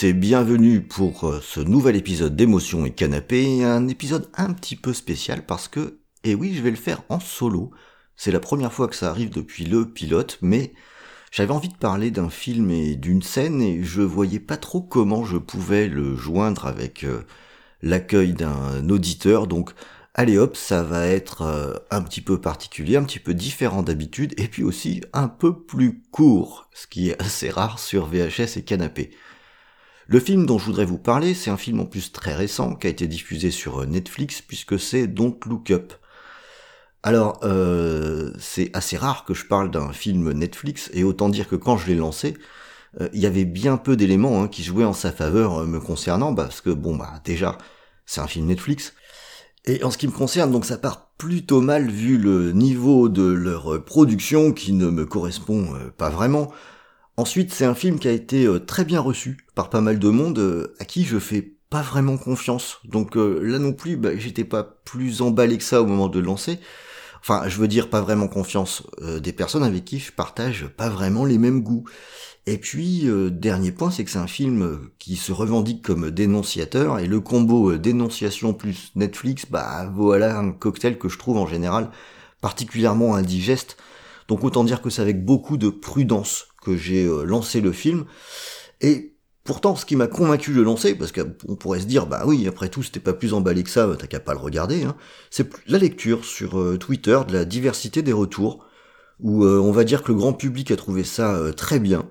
C'est bienvenue pour euh, ce nouvel épisode d'émotion et canapé, un épisode un petit peu spécial parce que, et oui, je vais le faire en solo. C'est la première fois que ça arrive depuis le pilote, mais j'avais envie de parler d'un film et d'une scène et je voyais pas trop comment je pouvais le joindre avec euh, l'accueil d'un auditeur, donc allez hop, ça va être euh, un petit peu particulier, un petit peu différent d'habitude, et puis aussi un peu plus court, ce qui est assez rare sur VHS et canapé. Le film dont je voudrais vous parler, c'est un film en plus très récent, qui a été diffusé sur euh, Netflix, puisque c'est Don't Look Up. Alors, euh, c'est assez rare que je parle d'un film Netflix, et autant dire que quand je l'ai lancé, euh, il y avait bien peu d'éléments hein, qui jouaient en sa faveur me concernant, parce que bon bah déjà, c'est un film Netflix, et en ce qui me concerne, donc ça part plutôt mal vu le niveau de leur production qui ne me correspond pas vraiment. Ensuite, c'est un film qui a été euh, très bien reçu par pas mal de monde euh, à qui je fais pas vraiment confiance. Donc euh, là non plus, bah, j'étais pas plus emballé que ça au moment de le lancer. Enfin, je veux dire pas vraiment confiance des personnes avec qui je partage pas vraiment les mêmes goûts. Et puis, dernier point, c'est que c'est un film qui se revendique comme dénonciateur, et le combo dénonciation plus Netflix, bah voilà un cocktail que je trouve en général particulièrement indigeste. Donc autant dire que c'est avec beaucoup de prudence que j'ai euh, lancé le film. Et pourtant, ce qui m'a convaincu de le lancer, parce qu'on pourrait se dire, bah oui, après tout, c'était pas plus emballé que ça, t'as qu'à pas le regarder, hein, c'est la lecture sur euh, Twitter de la diversité des retours, où euh, on va dire que le grand public a trouvé ça euh, très bien,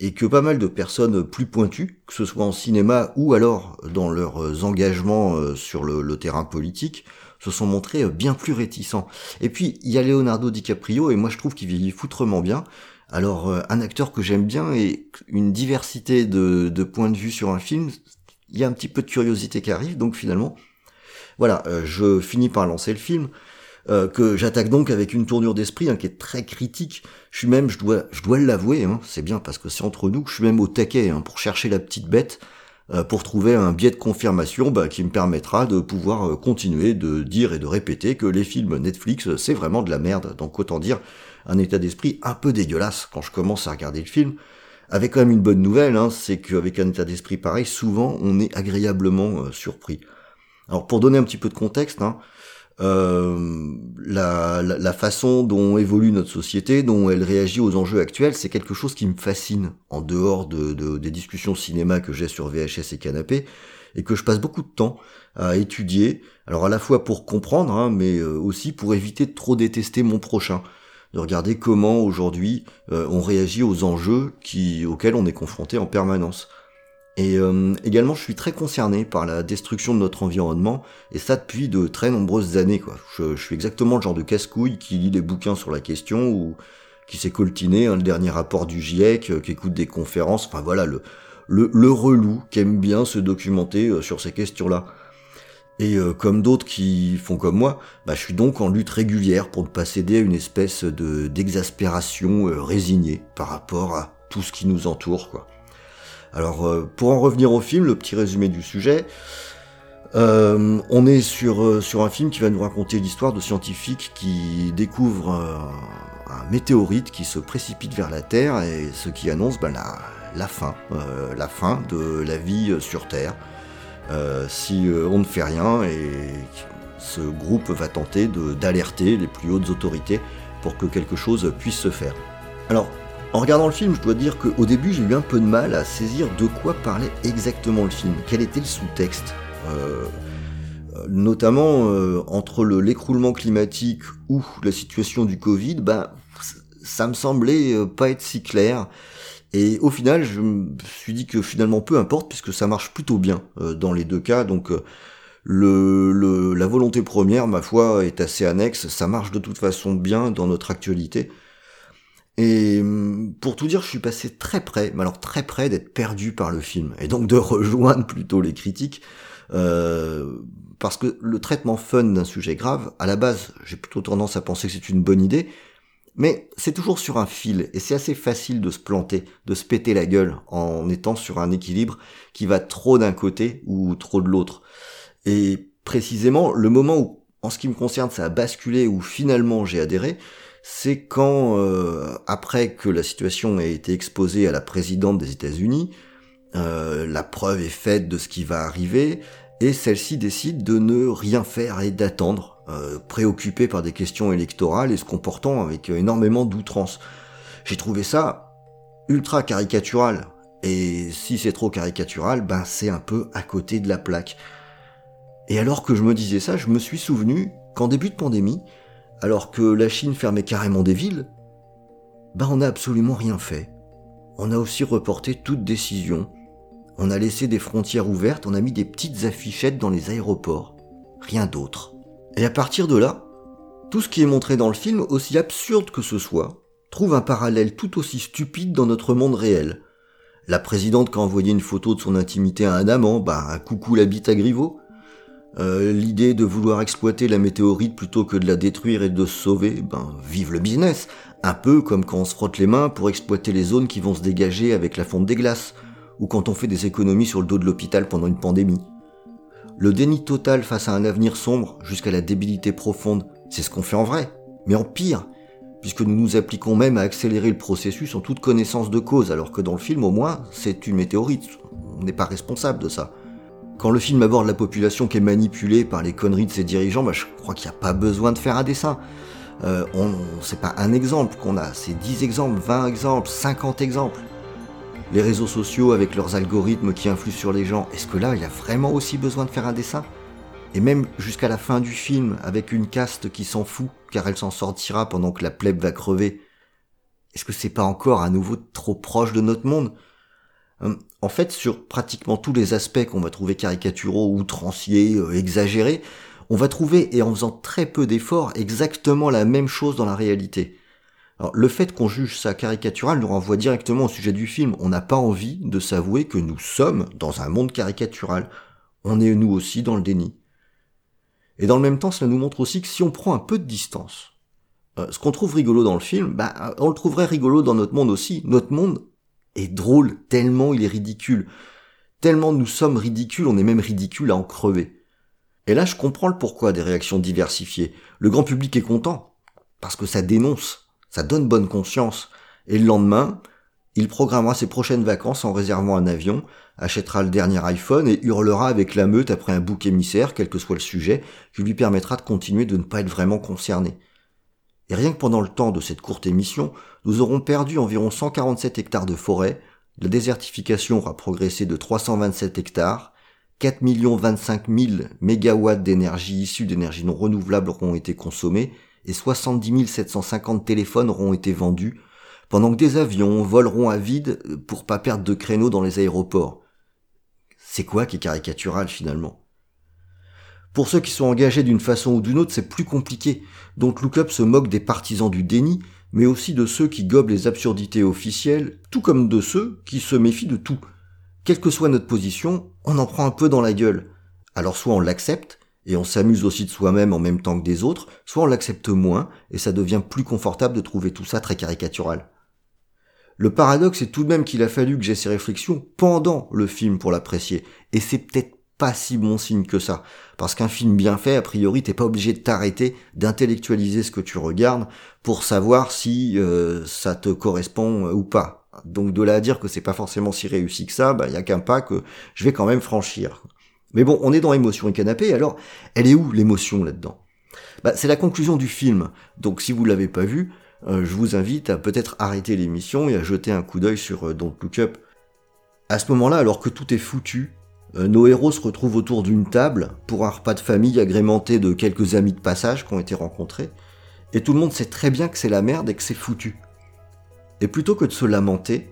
et que pas mal de personnes plus pointues, que ce soit en cinéma ou alors dans leurs euh, engagements euh, sur le, le terrain politique, se sont montrés bien plus réticents. Et puis, il y a Leonardo DiCaprio, et moi je trouve qu'il vieillit foutrement bien. Alors, euh, un acteur que j'aime bien, et une diversité de, points de vue sur un film, il y a un petit peu de curiosité qui arrive, donc finalement, voilà, euh, je finis par lancer le film, euh, que j'attaque donc avec une tournure d'esprit hein, qui est très critique. Je suis même, je dois, je dois l'avouer, hein, c'est bien parce que c'est entre nous, je suis même au taquet hein, pour chercher la petite bête, pour trouver un biais de confirmation bah, qui me permettra de pouvoir continuer de dire et de répéter que les films Netflix, c'est vraiment de la merde. Donc autant dire un état d'esprit un peu dégueulasse quand je commence à regarder le film. Avec quand même une bonne nouvelle, hein, c'est qu'avec un état d'esprit pareil, souvent on est agréablement euh, surpris. Alors pour donner un petit peu de contexte, hein, euh, la, façon dont évolue notre société, dont elle réagit aux enjeux actuels, c'est quelque chose qui me fascine en dehors de, de- des discussions cinéma que j'ai sur VHS et canapé, et que je passe beaucoup de temps à étudier. Alors à la fois pour comprendre, hein, mais euh, aussi pour éviter de trop détester mon prochain, de regarder comment aujourd'hui euh, on réagit aux enjeux auxquels on est confronté en permanence. Et euh, également, je suis très concerné par la destruction de notre environnement, et ça depuis de très nombreuses années. Quoi. Je, suis exactement le genre de casse-couille qui lit des bouquins sur la question, ou qui s'est coltiné hein, le dernier rapport du GIEC, euh, qui écoute des conférences, enfin voilà, le, le, relou qui aime bien se documenter sur ces questions-là. Et euh, comme d'autres qui font comme moi, bah, je suis donc en lutte régulière pour ne pas céder à une espèce de d'exaspération euh, résignée par rapport à tout ce qui nous entoure. Alors, euh, pour en revenir au film, le petit résumé du sujet, on est sur, sur un film qui va nous raconter l'histoire de scientifiques qui découvrent un météorite qui se précipite vers la Terre et ce qui annonce ben, la, la fin, la fin de la vie sur Terre. Euh, si euh, on ne fait rien et ce groupe va tenter d'alerter les plus hautes autorités pour que quelque chose puisse se faire. Alors, en regardant le film, je dois dire qu'au début, j'ai eu un peu de mal à saisir de quoi parlait exactement le film, quel était le sous-texte. Euh, notamment euh, entre le- l'écroulement climatique ou la situation du Covid, c- ça me semblait euh, pas être si clair. Et au final, je me suis dit que finalement peu importe, puisque ça marche plutôt bien euh, dans les deux cas. Donc euh, le, la volonté première, ma foi, est assez annexe. Ça marche de toute façon bien dans notre actualité. Et hum, pour tout dire, je suis passé très près, mais alors très près d'être perdu par le film, et donc de rejoindre plutôt les critiques, euh, parce que le traitement fun d'un sujet grave, à la base, j'ai plutôt tendance à penser que c'est une bonne idée, mais c'est toujours sur un fil, et c'est assez facile de se planter, de se péter la gueule en étant sur un équilibre qui va trop d'un côté ou trop de l'autre. Et précisément, le moment où, en ce qui me concerne, ça a basculé, où finalement j'ai adhéré, c'est quand, euh, après que la situation a été exposée à la présidente des États-Unis, euh, la preuve est faite de ce qui va arriver, et celle-ci décide de ne rien faire et d'attendre, euh, préoccupé par des questions électorales et se comportant avec énormément d'outrance. J'ai trouvé ça ultra caricatural. Et si c'est trop caricatural, ben c'est un peu à côté de la plaque. Et alors que je me disais ça, je me suis souvenu qu'en début de pandémie, alors que la Chine fermait carrément des villes, ben on n'a absolument rien fait. On a aussi reporté toute décision. On a laissé des frontières ouvertes, on a mis des petites affichettes dans les aéroports. Rien d'autre. Et à partir de là, tout ce qui est montré dans le film, aussi absurde que ce soit, trouve un parallèle tout aussi stupide dans notre monde réel. La présidente qui a envoyé une photo de son intimité à un amant, bah un coucou la bite à Griveaux. Euh, L'idée de vouloir exploiter la météorite plutôt que de la détruire et de se sauver, ben vive le business. Un peu comme quand on se frotte les mains pour exploiter les zones qui vont se dégager avec la fonte des glaces, ou quand on fait des économies sur le dos de l'hôpital pendant une pandémie. Le déni total face à un avenir sombre jusqu'à la débilité profonde, c'est ce qu'on fait en vrai, mais en pire, puisque nous nous appliquons même à accélérer le processus en toute connaissance de cause, alors que dans le film au moins, c'est une météorite, on n'est pas responsable de ça. Quand le film aborde la population qui est manipulée par les conneries de ses dirigeants, bah, je crois qu'il n'y a pas besoin de faire un dessin. Euh, on, c'est pas un exemple qu'on a, c'est 10 exemples, 20 exemples, 50 exemples les réseaux sociaux avec leurs algorithmes qui influent sur les gens, est-ce que là, il y a vraiment aussi besoin de faire un dessin? Et même jusqu'à la fin du film, avec une caste qui s'en fout, car elle s'en sortira pendant que la plèbe va crever, est-ce que c'est pas encore à nouveau trop proche de notre monde? Hum, En fait, sur pratiquement tous les aspects qu'on va trouver caricaturaux, outranciers, euh, exagérés, on va trouver, et en faisant très peu d'efforts, exactement la même chose dans la réalité. Le fait qu'on juge ça caricatural nous renvoie directement au sujet du film. On n'a pas envie de s'avouer que nous sommes dans un monde caricatural. On est nous aussi dans le déni. Et dans le même temps, cela nous montre aussi que si on prend un peu de distance, euh, ce qu'on trouve rigolo dans le film, bah, on le trouverait rigolo dans notre monde aussi. Notre monde est drôle tellement il est ridicule. Tellement nous sommes ridicules, on est même ridicule à en crever. Et là, je comprends le pourquoi des réactions diversifiées. Le grand public est content, parce que ça dénonce, ça donne bonne conscience. Et le lendemain, il programmera ses prochaines vacances en réservant un avion, achètera le dernier iPhone et hurlera avec la meute après un bouc émissaire, quel que soit le sujet, qui lui permettra de continuer de ne pas être vraiment concerné. Et rien que pendant le temps de cette courte émission, nous aurons perdu environ 147 hectares de forêt, la désertification aura progressé de 327 hectares, 4 25 000 mégawatts d'énergie issue d'énergie non renouvelable auront été consommés, et 70 750 téléphones auront été vendus, pendant que des avions voleront à vide pour pas perdre de créneaux dans les aéroports. C'est quoi qui est caricatural finalement? Pour ceux qui sont engagés d'une façon ou d'une autre, c'est plus compliqué. Donc Lookup se moque des partisans du déni, mais aussi de ceux qui gobent les absurdités officielles, tout comme de ceux qui se méfient de tout. Quelle que soit notre position, on en prend un peu dans la gueule. Alors soit on l'accepte, et on s'amuse aussi de soi-même en même temps que des autres, soit on l'accepte moins et ça devient plus confortable de trouver tout ça très caricatural. Le paradoxe est tout de même qu'il a fallu que j'ai ces réflexions pendant le film pour l'apprécier, et c'est peut-être pas si bon signe que ça, parce qu'un film bien fait, a priori, t'es pas obligé de t'arrêter, d'intellectualiser ce que tu regardes pour savoir si euh, ça te correspond ou pas. Donc de là à dire que c'est pas forcément si réussi que ça, bah y a qu'un pas que je vais quand même franchir. Mais bon, on est dans émotion et canapé, alors elle est où l'émotion là-dedans? Bah, C'est la conclusion du film, donc si vous l'avez pas vu, euh, je vous invite à peut-être arrêter l'émission et à jeter un coup d'œil sur euh, Don't Look Up. À ce moment-là, alors que tout est foutu, euh, nos héros se retrouvent autour d'une table pour un repas de famille agrémenté de quelques amis de passage qui ont été rencontrés, et tout le monde sait très bien que c'est la merde et que c'est foutu. Et plutôt que de se lamenter,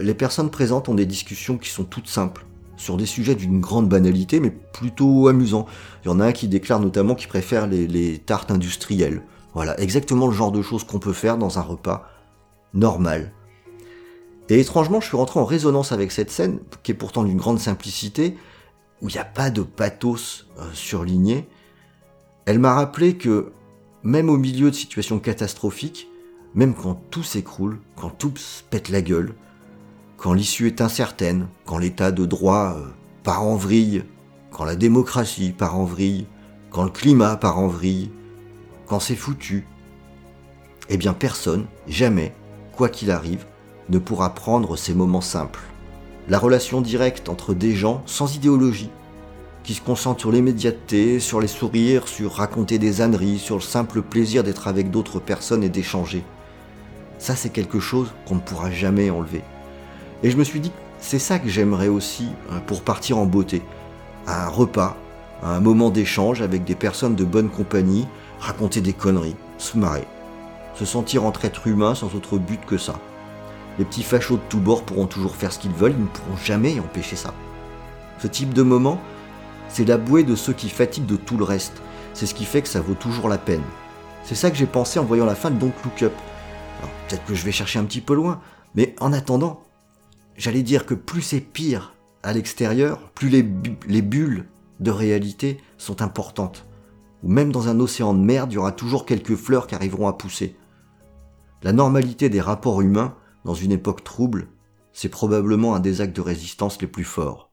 les personnes présentes ont des discussions qui sont toutes simples sur des sujets d'une grande banalité, mais plutôt amusants. Il y en a un qui déclare notamment qu'il préfère les, tartes industrielles. Voilà, exactement le genre de choses qu'on peut faire dans un repas normal. Et étrangement, je suis rentré en résonance avec cette scène, qui est pourtant d'une grande simplicité, où il n'y a pas de pathos euh, surligné. Elle m'a rappelé que, même au milieu de situations catastrophiques, même quand tout s'écroule, quand tout se pète la gueule, quand l'issue est incertaine, quand l'état de droit euh, part en vrille, quand la démocratie part en vrille, quand le climat part en vrille, quand c'est foutu, eh bien personne, jamais, quoi qu'il arrive, ne pourra prendre ces moments simples. La relation directe entre des gens sans idéologie, qui se concentrent sur l'immédiateté, sur les sourires, sur raconter des âneries, sur le simple plaisir d'être avec d'autres personnes et d'échanger. Ça, c'est quelque chose qu'on ne pourra jamais enlever. Et je me suis dit, c'est ça que j'aimerais aussi hein, pour partir en beauté. Un repas, un moment d'échange avec des personnes de bonne compagnie, raconter des conneries, se marrer, se sentir entre êtres humains sans autre but que ça. Les petits fachos de tous bords pourront toujours faire ce qu'ils veulent, ils ne pourront jamais empêcher ça. Ce type de moment, c'est la bouée de ceux qui fatiguent de tout le reste. C'est ce qui fait que ça vaut toujours la peine. C'est ça que j'ai pensé en voyant la fin de Don't Look Up. Peut-être que je vais chercher un petit peu loin, mais en attendant, j'allais dire que plus c'est pire à l'extérieur, plus les, bu- les bulles de réalité sont importantes. Ou même dans un océan de merde, il y aura toujours quelques fleurs qui arriveront à pousser. La normalité des rapports humains dans une époque trouble, c'est probablement un des actes de résistance les plus forts.